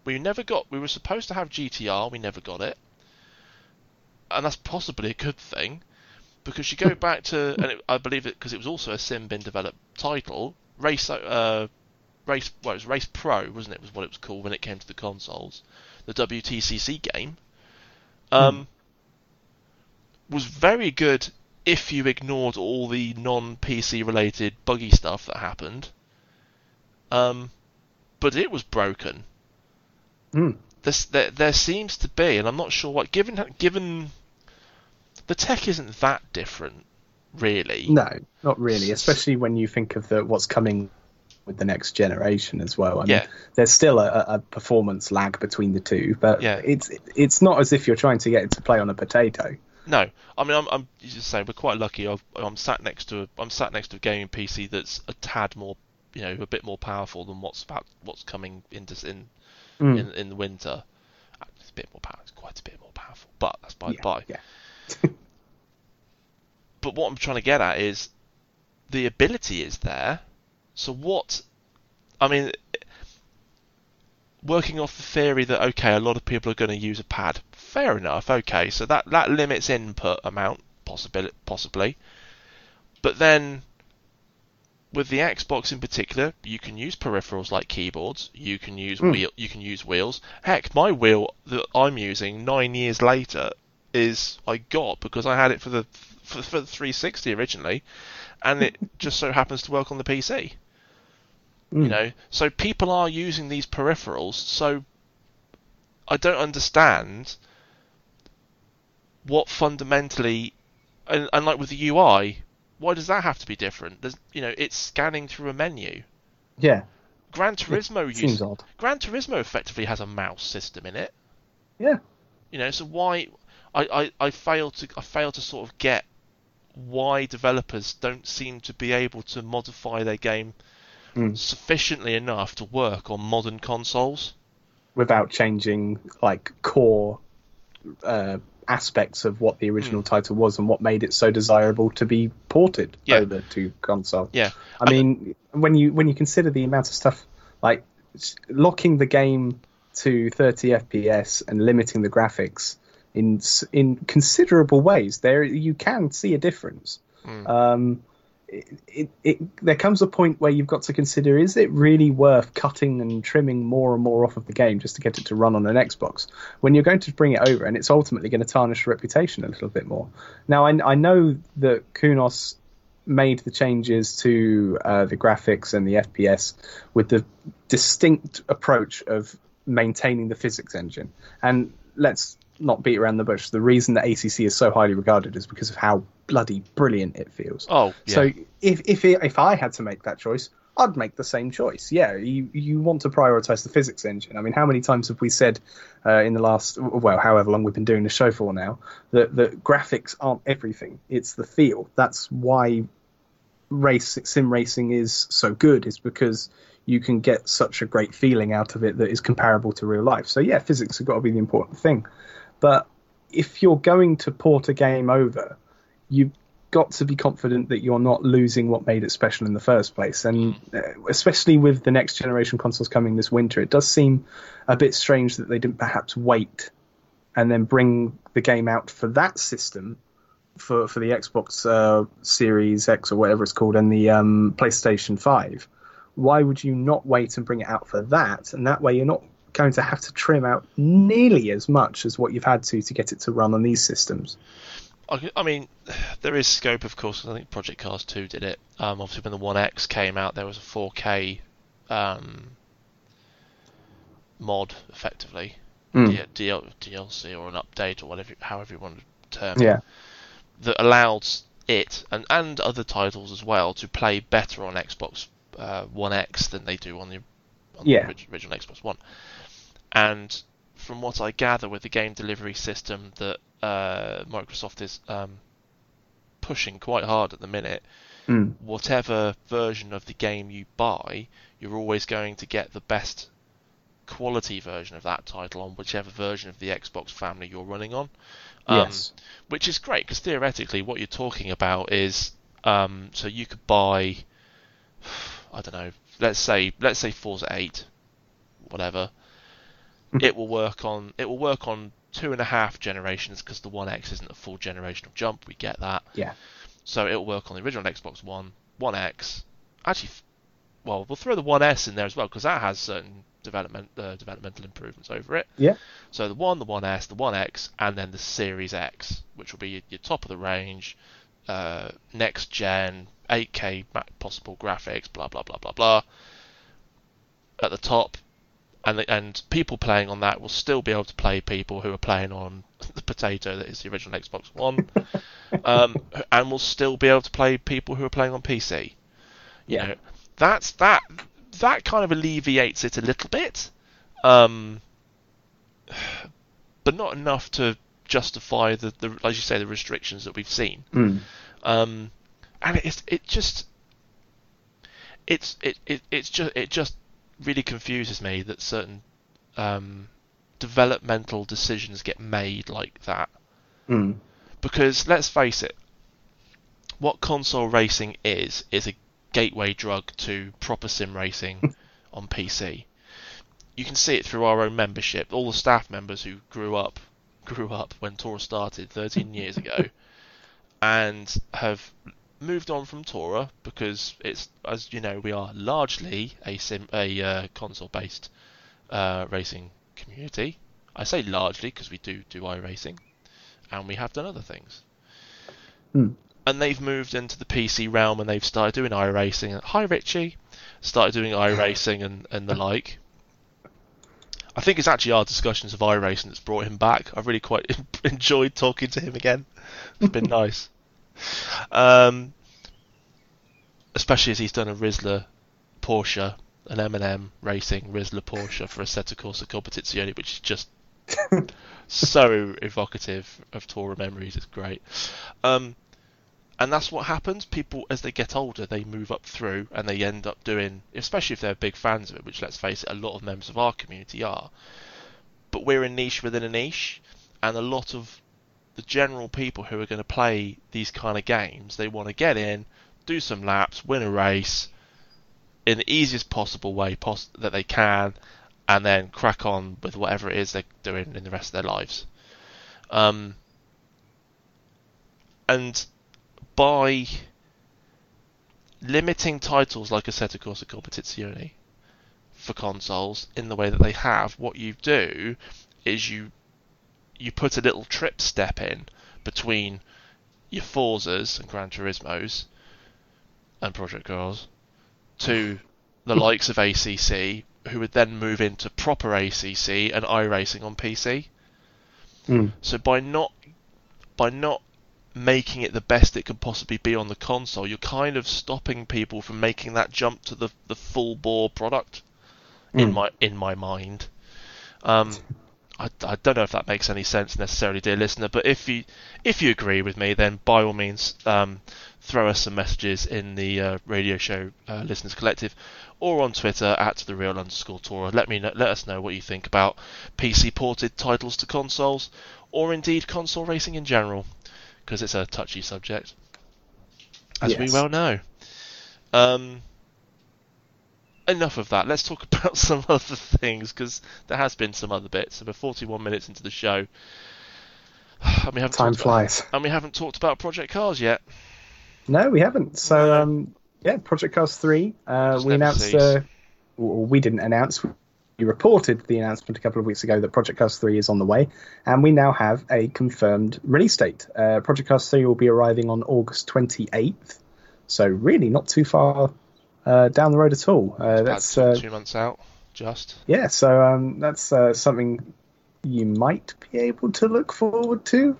we never got. We were supposed to have GTR. We never got it, and that's possibly a good thing, because you go back to, and it, I believe it because it was also a SimBin developed title. Race, uh, race. Well, it was Race Pro, wasn't it? Was what it was called when it came to the consoles. The WTCC game. Um, was very good if you ignored all the non-PC related buggy stuff that happened. Um, but it was broken. Hmm. This, there, there seems to be, and I'm not sure what. Given given the tech isn't that different, really. No, not really. Especially when you think of the what's coming with the next generation as well. I mean, Yeah. there's still a, a performance lag between the two, but Yeah. it's it's not as if you're trying to get it to play on a potato. No, I mean I'm, I'm just saying we're quite lucky. I've, I'm sat next to a, I'm sat next to a gaming PC that's a tad more, you know, a bit more powerful than what's about what's coming into in Mm. in in the winter. It's a bit more powerful. It's quite a bit more powerful, but that's by the Yeah, by. yeah. But what I'm trying to get at is the ability is there. So what? I mean, working off the theory that okay, a lot of people are going to use a pad. Fair enough. Okay, so that that limits input amount possibly possibly. But then with the Xbox in particular, you can use peripherals like keyboards. You can use mm. wheel. You can use wheels. Heck, my wheel that I'm using nine years later is I got because I had it for the for, for the 360 originally, and it just so happens to work on the PC. Mm. You hmm. know, so people are using these peripherals. So I don't understand what fundamentally, and, and like with the UI, why does that have to be different? There's, you know, it's scanning through a menu. Yeah. Gran Turismo it uses, odd. Gran Turismo effectively has a mouse system in it. Yeah. You know, so why I, I, I fail to I fail to sort of get why developers don't seem to be able to modify their game mm. sufficiently enough to work on modern consoles without changing like core uh, aspects of what the original mm. title was and what made it so desirable to be ported yeah. over to console. Yeah, I, I mean, when you when you consider the amount of stuff like locking the game to 30 FPS and limiting the graphics in in considerable ways, there you can see a difference. Mm. Um, it, it, there comes a point where you've got to consider is it really worth cutting and trimming more and more off of the game just to get it to run on an Xbox when you're going to bring it over and it's ultimately going to tarnish your reputation a little bit more. Now, I, I know that Kunos made the changes to uh, the graphics and the FPS with the distinct approach of maintaining the physics engine. And let's not beat around the bush. The reason that ACC is so highly regarded is because of how bloody brilliant it feels. Oh, yeah. So if if it, if I had to make that choice, I'd make the same choice. Yeah, you you want to prioritize the physics engine. I mean, how many times have we said uh, in the last well, however long we've been doing the show for now, that that graphics aren't everything. It's the feel. That's why race sim racing is so good. Is because you can get such a great feeling out of it that is comparable to real life. So yeah, physics have got to be the important thing. But if you're going to port a game over, you've got to be confident that you're not losing what made it special in the first place. And uh, especially with the next generation consoles coming this winter, it does seem a bit strange that they didn't perhaps wait and then bring the game out for that system for for the Xbox uh, Series X or whatever it's called and the um, PlayStation 5. Why would you not wait and bring it out for that? And that way you're not going to have to trim out nearly as much as what you've had to to get it to run on these systems. I mean, there is scope, of course. I think Project Cars 2 did it. Um, obviously, when the One X came out, there was a 4K um, mod, effectively, mm. DLC or an update or whatever, however you want to term yeah. it, that allowed it and and other titles as well to play better on Xbox uh, One X than they do on the, on yeah. the original Xbox One. And from what I gather, with the game delivery system that uh, Microsoft is um, pushing quite hard at the minute, mm. whatever version of the game you buy, you're always going to get the best quality version of that title on whichever version of the Xbox family you're running on. Um, yes. Which is great because theoretically, what you're talking about is um, so you could buy, I don't know, let's say let's say Forza 8, whatever. It will work on it will work on two and a half generations because the One X isn't a full generational jump. We get that. Yeah. So it'll work on the original Xbox One, One X. Actually, well, we'll throw the One S in there as well because that has certain development uh, developmental improvements over it. Yeah. So the One, the One S, the One X, and then the Series X, which will be your, your top of the range, uh, next gen, 8K possible graphics, blah blah blah blah blah. At the top, and the, and people playing on that will still be able to play people who are playing on the potato that is the original Xbox One, um, and will still be able to play people who are playing on PC. You yeah, know, that's that that kind of alleviates it a little bit, um, but not enough to justify the, the as you say the restrictions that we've seen. Mm. Um, and it's it just it's it, it it's just it just really confuses me that certain um, developmental decisions get made like that. Mm. Because let's face it, what console racing is is a gateway drug to proper sim racing on PC. you can see it through our own membership. All the staff members who grew up grew up when Tora started 13 years ago, and have moved on from Tora because it's as you know we are largely a sim a uh, console based uh, racing community. I say largely because we do do iRacing, and we have done other things. Hmm. And they've moved into the PC realm and they've started doing iRacing. Hi Richie, started doing iRacing and and the like. I think it's actually our discussions of iRacing that's brought him back. I've really quite enjoyed talking to him again. It's been nice. Um, especially as he's done a Rizzler Porsche, an M&M Racing Rizzler Porsche for Assetto Corsa Competizione, which is just so evocative of Tora memories. It's great. Um, and that's what happens. People, as they get older, they move up through and they end up doing, especially if they're big fans of it, which let's face it, a lot of members of our community are. But we're a niche within a niche, and a lot of the general people who are going to play these kind of games, they want to get in, do some laps, win a race in the easiest possible way that they can, and then crack on with whatever it is they're doing in the rest of their lives. Um, and by limiting titles like Assetto Corsa Competizione for consoles in the way that they have, what you do is you you put a little trip step in between your Forzas and Gran Turismos and Project Cars to the likes of ACC, who would then move into proper ACC and iRacing on PC. Mm. So by not by not making it the best it could possibly be on the console, you're kind of stopping people from making that jump to the the full bore product. In Mm. my in my mind, um, I, I don't know if that makes any sense necessarily, dear listener. But if you if you agree with me, then by all means, um, throw us some messages in the uh, radio show uh, listeners collective, or on Twitter at the real underscore Tora. Let me know, let us know what you think about PC ported titles to consoles, or indeed console racing in general, because it's a touchy subject, as we well know. Um, enough of that. Let's talk about some other things because there has been some other bits. And we're 41 minutes into the show, and we haven't Time flies. About, and we haven't talked about Project Cars yet. No, we haven't. So, No. um, yeah, Project Cars 3. Uh, we announced, uh, or we didn't announce, we reported the announcement a couple of weeks ago that Project Cars 3 is on the way, and we now have a confirmed release date. Uh, Project Cars 3 will be arriving on August 28th, so really not too far uh, down the road at all. Uh, that's two, uh, two months out, just. yeah, so um, that's uh, something you might be able to look forward to.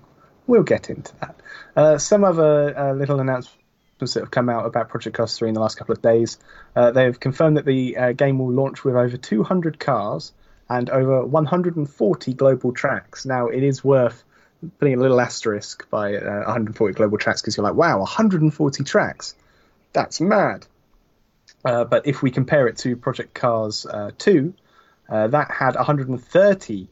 We'll get into that. Uh, some other uh, little announcements that have come out about Project Cars 3 in the last couple of days. Uh, they've confirmed that the uh, game will launch with over 200 cars and over 140 global tracks. Now, it is worth putting a little asterisk by uh, 140 global tracks because you're like, wow, 140 tracks. That's mad. Uh, but if we compare it to Project Cars uh, 2, uh, that had 130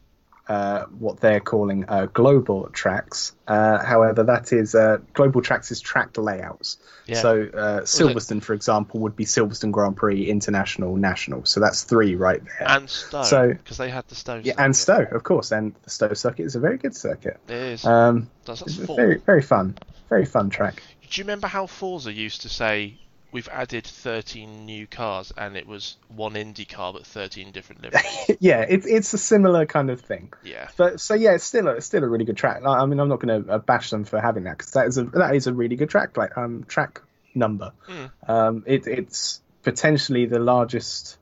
uh, what they're calling uh, global tracks. Uh, however, that is uh, global tracks is tracked layouts. Yeah. So uh, Silverstone, for example, would be Silverstone Grand Prix International National. So that's three right there. And Stowe, So- because they had the Stowe. yeah, and. Stowe, of course, and the Stowe circuit is a very good circuit. It is. Um, that's very very fun, very fun track. Do you remember how Forza used to say we've added 13 new cars and it was one Indy car but 13 different liveries? yeah, it's it's a similar kind of thing. yeah. But so yeah, it's still a, it's still a really good track. Like, I mean, I'm not going to uh, bash them for having that because that is a that is a really good track. Like um track number. Mm. Um, it, it's potentially the largest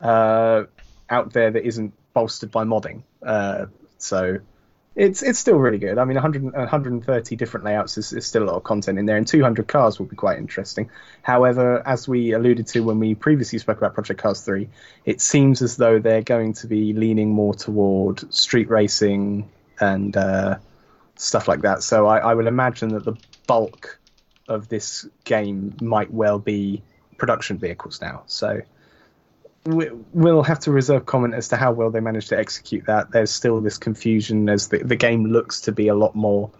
uh, out there that isn't bolstered by modding. Uh, so it's it's still really good. I mean, 100, 130 different layouts is, is still a lot of content in there, and 200 cars will be quite interesting. However, as we alluded to when we previously spoke about Project Cars 3, it seems as though they're going to be leaning more toward street racing and uh, stuff like that. So I, I would imagine that the bulk of this game might well be production vehicles now. So we, we'll have to reserve comment as to how well they managed to execute that. There's still this confusion as the, the game looks to be a lot more.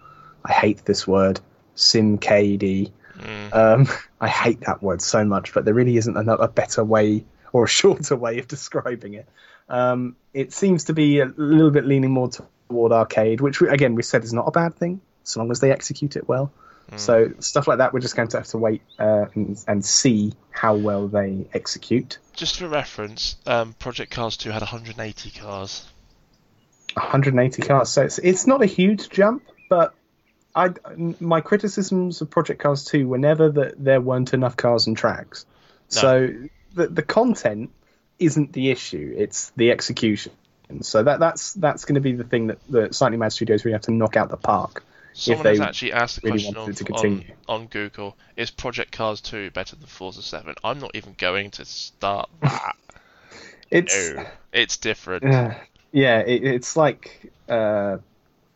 I hate this word, simcade. Mm. Um, I hate that word so much, but there really isn't a, a better way or a shorter way of describing it. Um, it seems to be a little bit leaning more toward arcade, which we, again we said is not a bad thing, so long as they execute it well. Mm. So stuff like that, we're just going to have to wait uh, and, and, see how well they execute. Just for reference, um, Project Cars 2 had 180 cars. 180 cars, so it's it's not a huge jump, but I my criticisms of Project Cars 2 were never that there weren't enough cars and tracks. No. So the the content isn't the issue; it's the execution. And so that that's that's going to be the thing that the Slightly Mad Studios really have to knock out the park Someone has actually asked the really question of, on, on, Google: Is Project Cars 2 better than Forza 7? I'm not even going to start that. it's no, it's different. Uh, yeah, it, it's like uh,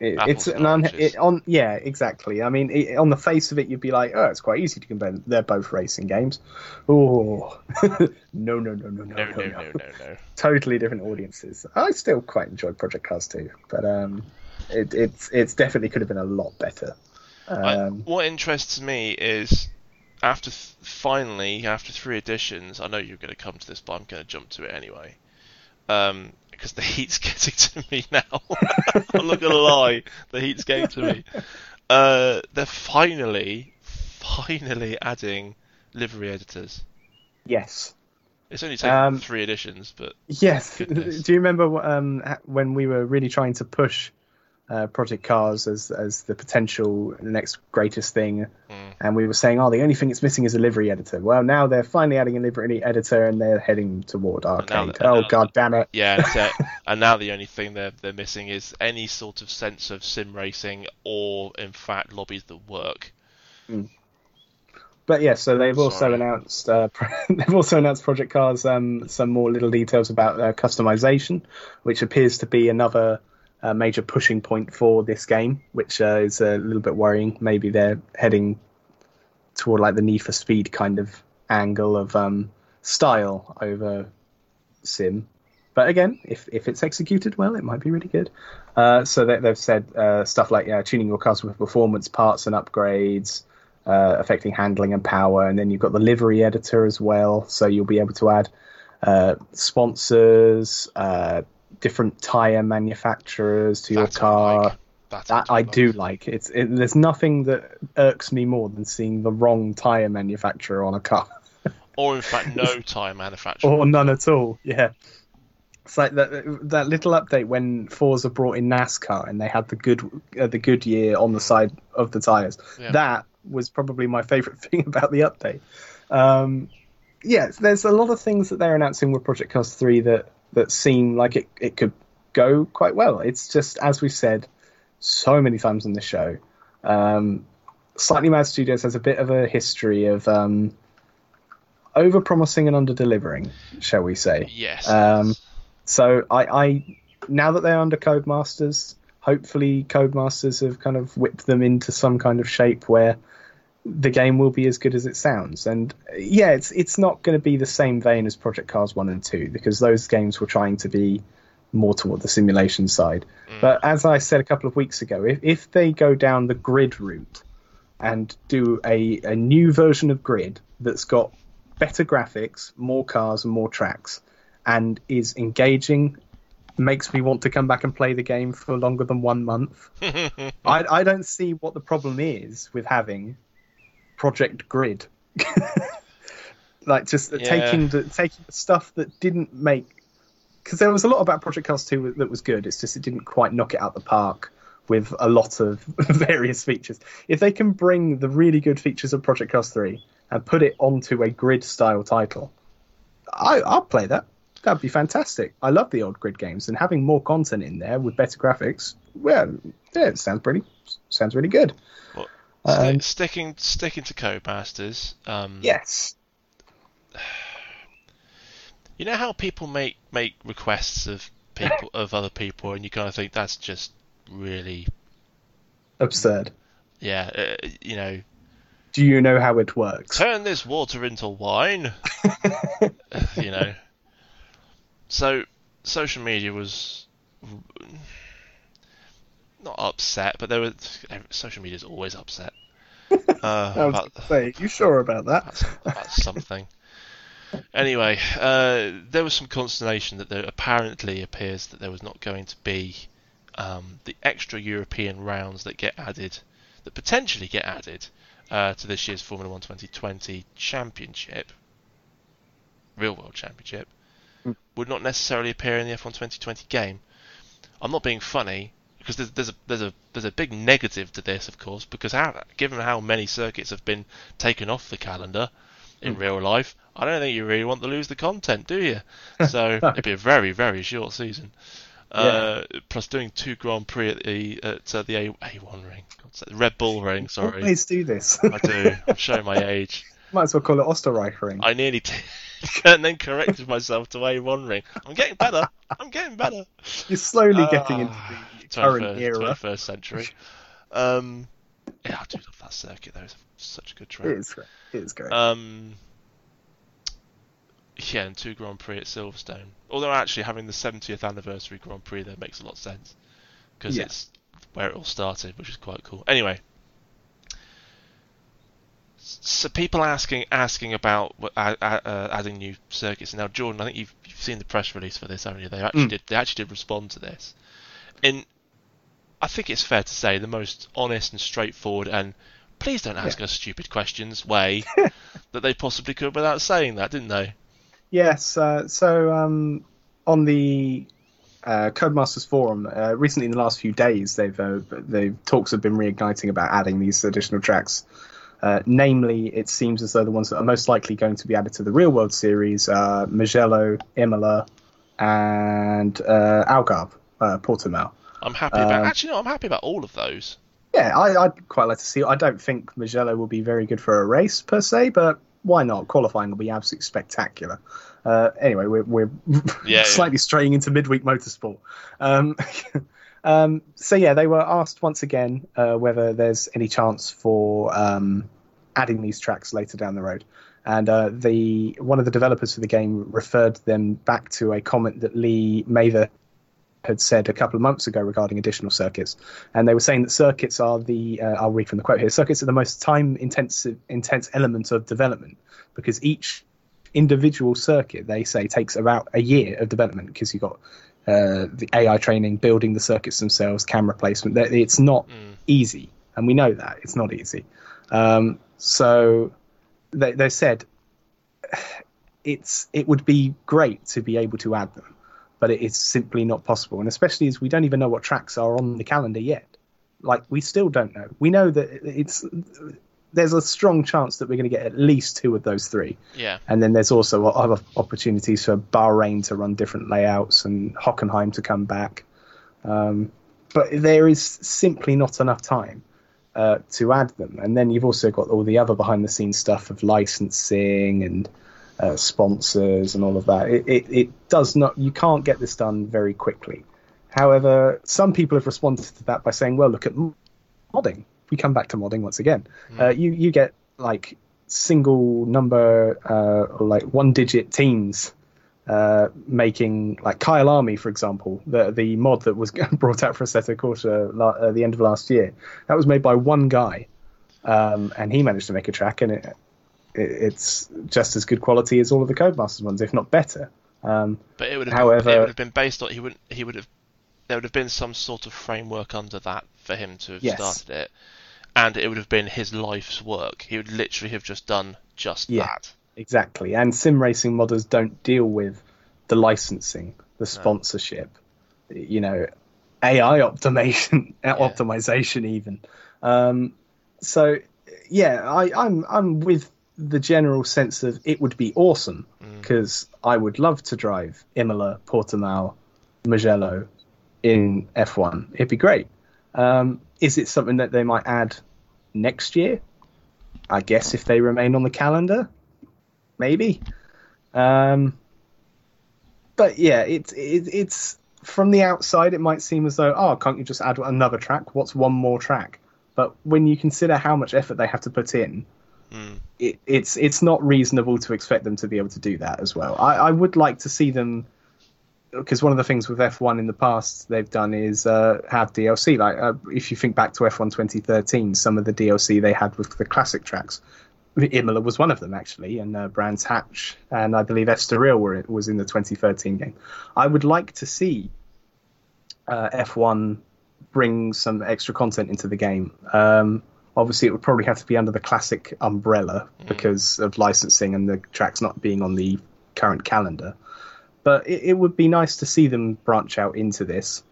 it, it's an un- it, on yeah exactly. I mean, on the face of it, you'd be like, oh, it's quite easy to compare. They're both racing games. Oh no no no no no no no no no no. Totally different audiences. I still quite enjoy Project Cars 2, but um it, it's it's definitely could have been a lot better. Um, I, what interests me is after th- finally after three editions, I know you're going to come to this, but I'm going to jump to it anyway. Um, because the heat's getting to me now. I'm not gonna lie, the heat's getting to me. Uh, they're finally, finally adding livery editors. Yes. It's only taken um, three editions, but yes. Goodness. Do you remember um, when we were really trying to push uh, Project Cars as as the potential next greatest thing, mm. and we were saying, oh, the only thing it's missing is a livery editor. Well, now they're finally adding a livery editor, and they're heading toward arcade. oh god, damn it! Yeah, uh, and now the only thing they're they're missing is any sort of sense of sim racing, or in fact lobbies that work. Mm. But yeah, so they've also Sorry. announced uh, they've also announced Project Cars um, some more little details about uh, customization, which appears to be another a major pushing point for this game, which uh, is a little bit worrying. Maybe they're heading toward like the Need for Speed kind of angle of um, style over sim. But again, if if it's executed well, it might be really good. Uh, so they, have said uh, stuff like yeah, tuning your with performance parts and upgrades, uh, affecting handling and power, and then you've got the livery editor as well. So you'll be able to add uh, sponsors, uh, different tire manufacturers to That's your car. Like. that I do like. It's it, there's nothing that irks me more than seeing the wrong tire manufacturer on a car. or in fact, no tire manufacturer. or none at all. Yeah. It's like that that little update when Forza brought in NASCAR and they had the good uh, the Goodyear on the side of the tires. Yeah. That was probably my favorite thing about the update. Um, yeah, there's a lot of things that they're announcing with Project Cars 3 that that seem like it, it could go quite well. It's just, as we've said so many times on the show, um, Slightly Mad Studios has a bit of a history of um, over promising and under delivering, shall we say. Yes. Um, so I, I, now that they're under Codemasters, hopefully Codemasters have kind of whipped them into some kind of shape where the game will be as good as it sounds. And yeah, it's it's not going to be the same vein as Project Cars one and two because those games were trying to be more toward the simulation side. Mm. But as I said a couple of weeks ago, if if they go down the grid route and do a, a new version of Grid that's got better graphics, more cars, and more tracks, and is engaging makes me want to come back and play the game for longer than one month. I, I don't see what the problem is with having Project Grid. like just yeah. taking the taking the stuff that didn't make because there was a lot about Project Cars 2 that was good. It's just it didn't quite knock it out the park with a lot of various features. If they can bring the really good features of Project Cars 3 and put it onto a grid style title, I, I'll play that. That'd be fantastic. I love the old grid games, and having more content in there with better graphics, well, yeah, it sounds pretty, sounds really good. Well, um, sticking sticking to Codemasters. Um, yes. You know how people make make requests of people of other people, and you kind of think that's just really absurd. Yeah, uh, you know. Do you know how it works? Turn this water into wine. you know. So, social media was not upset, but there was social media is always upset. Uh, I was about, say, you sure about that? About something. Anyway, uh, there was some consternation that there apparently appears that there was not going to be um, the extra European rounds that get added, that potentially get added uh, to this year's Formula One 2020 Championship, Real World Championship, mm. would not necessarily appear in the F1 2020 game. I'm not being funny because there's, there's a there's a there's a big negative to this, of course, because how, given how many circuits have been taken off the calendar in mm. real life, I don't think you really want to lose the content, do you? So it'd be a very very short season. Uh, plus doing two Grand Prix at the at uh, the A A1 ring, the Red Bull ring. Sorry, always do this. I do. I'm showing my age. Might as well call it Österreich ring. I nearly did, and then corrected myself to A1 ring. I'm getting better. I'm getting better. You're slowly uh, getting into the 21st, current era, 21st century. Um, yeah, I do love that circuit. Though it's such a good track. It is great. It is great. Um, yeah, and two Grand Prix at Silverstone. Although actually having the 70th anniversary Grand Prix there makes a lot of sense because yeah. it's where it all started, which is quite cool. Anyway, so people asking asking about uh, uh, adding new circuits. Now, Jordan, I think you've, you've seen the press release for this, haven't you? They actually mm. did. They actually did respond to this. In, I think it's fair to say, the most honest and straightforward and please don't ask yeah. us stupid questions way that they possibly could without saying that, didn't they? Yes. Uh, so um, on the uh, Codemasters forum uh, recently, in the last few days, they've uh, the talks have been reigniting about adding these additional tracks. Uh, namely, it seems as though the ones that are most likely going to be added to the real world series are Mugello, Imola, and uh, Algarve, uh, Portimao. I'm happy about. Um, actually, no, I'm happy about all of those. Yeah, I, would quite like to see. I don't think Mugello will be very good for a race per se, but why not? Qualifying will be absolutely spectacular. Uh, anyway, we're, we're yeah, slightly yeah. straying into midweek motorsport. Um, um, so yeah, they were asked once again uh, whether there's any chance for um, adding these tracks later down the road. And uh, the one of the developers for the game referred them back to a comment that Lee Mather had said a couple of months ago regarding additional circuits, and they were saying that circuits are the uh, I'll read from the quote here. Circuits are the most time intensive intense element of development because each individual circuit they say takes about a year of development because you've got uh, the AI training, building the circuits themselves, camera placement. It's not mm. easy, and we know that it's not easy. Um, so they, they said it's it would be great to be able to add them but it is simply not possible. And especially as we don't even know what tracks are on the calendar yet. Like we still don't know. We know that it's there's a strong chance that we're going to get at least two of those three. Yeah. And then there's also other opportunities for Bahrain to run different layouts and Hockenheim to come back. Um, but there is simply not enough time uh, to add them. And then you've also got all the other behind the scenes stuff of licensing and uh, sponsors and all of that. It, it, it does not. You can't get this done very quickly. However, some people have responded to that by saying, "Well, look at modding." We come back to modding once again. Mm. Uh, you you get like single number uh, or like one digit teams uh, making like Kyalami, for example, the the mod that was brought out for Assetto Corsa la- at the end of last year. That was made by one guy, um, and he managed to make a track, and it it's just as good quality as all of the Codemasters ones, if not better. Um, but it would have however, been, it would have been based on he would he would have there would have been some sort of framework under that for him to have yes. started it, and it would have been his life's work. He would literally have just done just yeah, that. Exactly, and sim racing modders don't deal with the licensing, the sponsorship, no. you know, AI optimization, yeah. optimization even. Um, so yeah, I, I'm I'm with the general sense of it would be awesome because mm. I would love to drive Imola, Portimao, Mugello in F1. It'd be great. Um, is it something that they might add next year? I guess if they remain on the calendar, maybe. Um, but yeah, it's it, it's from the outside it might seem as though oh can't you just add another track? What's one more track? But when you consider how much effort they have to put in, mm. it, it's it's not reasonable to expect them to be able to do that as well. I, I would like to see them because one of the things with F1 in the past they've done is uh, have DLC. Like uh, if you think back to F1 2013, some of the DLC they had with the classic tracks Imola was one of them actually, and uh, Brands Hatch, and I believe Estoril were was in the 2013 game. I would like to see uh, F1 bring some extra content into the game. Um, obviously, it would probably have to be under the classic umbrella mm. because of licensing and the tracks not being on the current calendar. But it, it would be nice to see them branch out into this.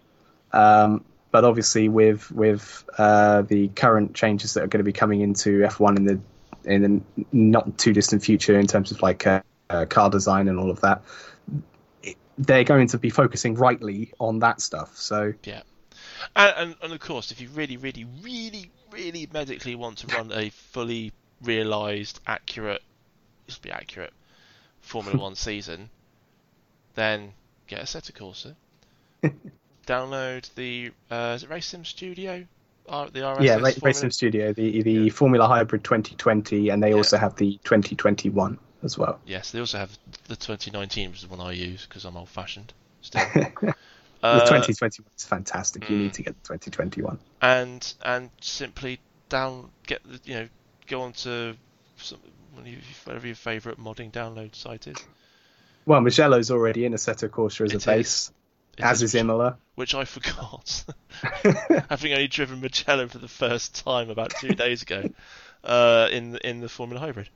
Um, but obviously, with with uh, the current changes that are going to be coming into F1 in the in the not too distant future, in terms of like uh, uh, car design and all of that, they're going to be focusing rightly on that stuff. So yeah, and, and, and of course, if you really, really, really, really medically want to run a fully realised, accurate, just be accurate Formula One season, then get Assetto Corsa. Download the uh, is it Race Sim Studio? R, the RSS yeah, Race Sim Studio, the the yeah. Formula Hybrid 2020, and they yeah. also have the 2021 as well. Yes, they also have the 2019, which is the one I use because I'm old fashioned. Still. Uh, the 2021 is fantastic. Mm. You need mm. to get the 2021. And and simply down get the you know go on to some, whatever your favourite modding download site is. Well, Mugello's already in Assetto Corsa as it a base, as is, is Imola. Which I forgot. Having only driven Mugello for the first time about two days ago uh, in in the Formula Hybrid.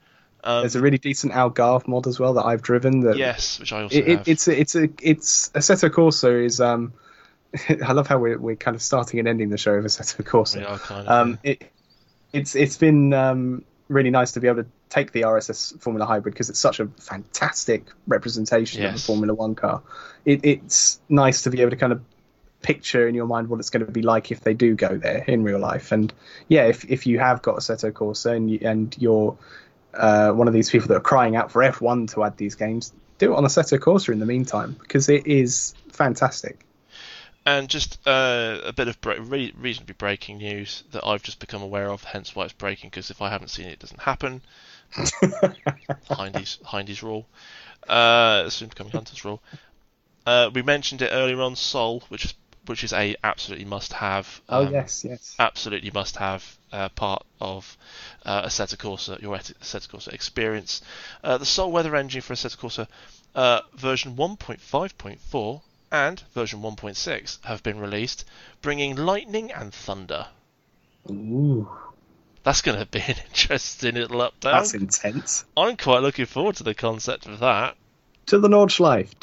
Um, There's a really decent Algarve mod as well that I've driven. That yes, which I also it, have. It's a, it's a it's Assetto Corsa is um. I love how we're we're kind of starting and ending the show with Assetto Corsa. are kind of, um, yeah. it, it's it's been um, really nice to be able to take the RSS Formula Hybrid because it's such a fantastic representation yes. of a Formula One car. It, it's nice to be able to kind of picture in your mind what it's going to be like if they do go there in real life. And yeah, if if you have got Assetto Corsa and you, and you're uh, one of these people that are crying out for F1 to add these games, do it on Assetto Corsa in the meantime because it is fantastic. And just uh, a bit of bre- re- reasonably breaking news that I've just become aware of, hence why it's breaking. Because if I haven't seen it, it doesn't happen. Hindy's Hindy's rule, uh, soon becoming Hunter's rule. Uh, we mentioned it earlier on, Sol, which is which is a absolutely must-have. Oh, um, oh yes, yes. Absolutely must-have uh, part of uh, Assetto Corsa, your Assetto Corsa experience. Uh, the Sol Weather engine for Assetto Corsa uh, version 1.5.4 and version 1.6 have been released, bringing lightning and thunder. Ooh. That's going to be an interesting little update. That's intense. I'm quite looking forward to the concept of that. To the Nordschleife.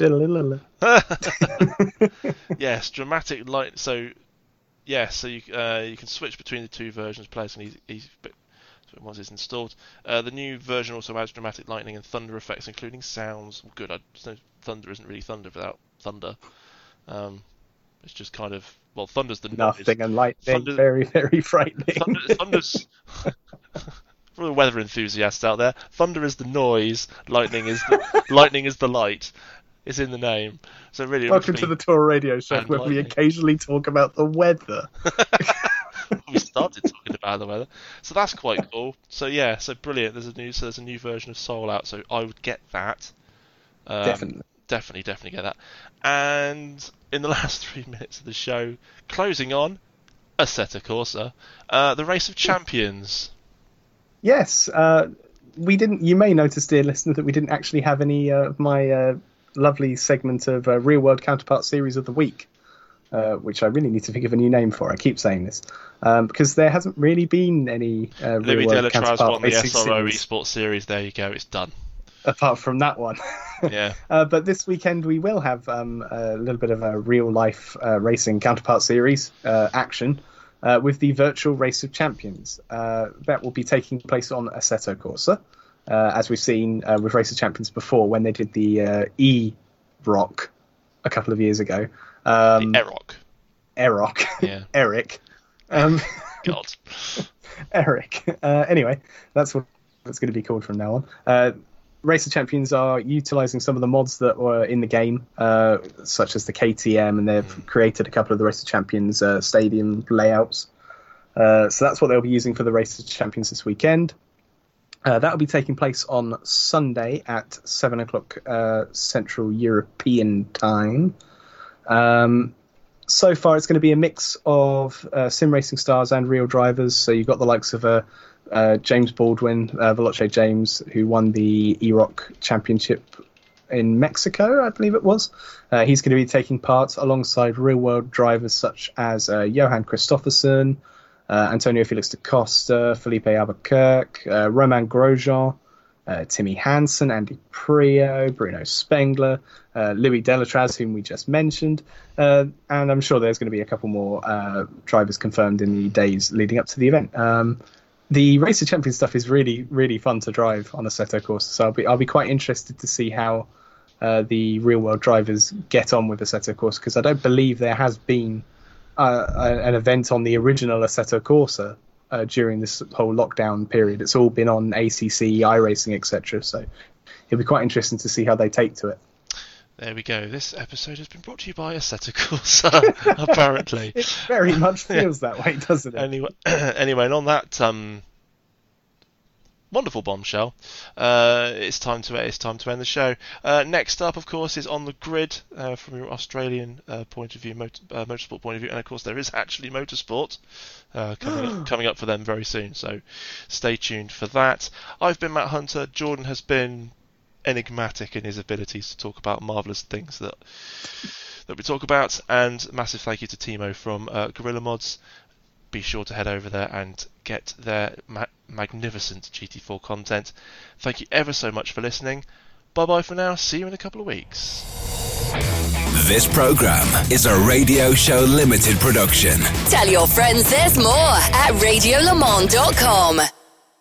yes, dramatic light. So, yeah, so you uh, you can switch between the two versions. Players can easy, once it's installed. Uh, the new version also adds dramatic lightning and thunder effects, including sounds. Good, I, thunder isn't really thunder without thunder. Um, it's just kind of well, thunder's the nothing noise. and lightning. Thunder, very very frightening. Thunder, thunder's for the weather enthusiasts out there. Thunder is the noise. Lightning is the lightning is the light. It's in the name. So really, welcome to the Tora Radio Show, where lightning. we occasionally talk about the weather. we started talking about the weather, so that's quite cool. So yeah, so brilliant. There's a new so there's a new version of Sol out, so I would get that. Um, definitely definitely, definitely get that. And in the last three minutes of the show, closing on a Assetto Corsa, uh, the Race of Champions. Yes, uh, we didn't. You may notice, dear listener, that we didn't actually have any uh, of my uh, lovely segment of uh, Real World Counterpart Series of the Week. Uh, which I really need to think of a new name for. I keep saying this um, because there hasn't really been any uh, real world counterpart won the SRO Esports Series. There you go, it's done apart from that one. yeah. Uh, but this weekend we will have um, a little bit of a real life uh, racing counterpart series uh, action uh, with the virtual race of champions. Uh, that will be taking place on Assetto Corsa, uh, as we've seen with Race of Champions before when they did the E Rock a couple of years ago. Um, Eroc. Eroc. Yeah. Eric. Um, God. Eric. anyway, that's what it's going to be called from now on. Race of Champions are utilizing some of the mods that were in the game, uh, such as the KTM, and they've mm. created a couple of the Race of Champions uh, stadium layouts. Uh, so that's what they'll be using for the Race of Champions this weekend. Uh, that will be taking place on Sunday at 7 o'clock uh, Central European time. Um, so far, it's going to be a mix of uh, sim racing stars and real drivers. So you've got the likes of uh, James Baldwin, uh, Veloce James, who won the EROC Championship in Mexico, I believe it was. Uh, he's going to be taking part alongside real world drivers such as uh, Johan Kristoffersson, uh, Antonio Felix da Costa, Filipe Albuquerque, uh, Romain Grosjean, uh, Timmy Hansen, Andy Priaulx, Bruno Spengler, Louis Delétraz, whom we just mentioned, and I'm sure there's going to be a couple more drivers confirmed in the days leading up to the event. Um, the Race of Champions stuff is really, really fun to drive on Assetto Corsa. so I'll be, I'll be quite interested to see how uh, the real world drivers get on with Assetto Corsa because I don't believe there has been uh, an event on the original Assetto Corsa uh, during this whole lockdown period. It's all been on ACC, iRacing, etc. So it'll be quite interesting to see how they take to it. There we go. This episode has been brought to you by Assetto Corsa, apparently. it very much feels that way, doesn't it? Anyway, anyway, and on that um, wonderful bombshell. Uh, it's time to it's time to end the show. Uh, next up, of course, is on the grid uh, from your Australian uh, point of view, motor, uh, motorsport point of view, and of course there is actually motorsport uh, coming up, coming up for them very soon. So stay tuned for that. I've been Matt Hunter. Jordan has been enigmatic in his abilities to talk about marvelous things that that we talk about. And massive thank you to Timo from uh, Guerrilla Mods be sure to head over there and get their ma- magnificent GT4 content. Thank you ever so much for listening. Bye bye for now. See you in a couple of weeks. This program is a Radio Show Limited production. Tell your friends there's more at radiolemans.com.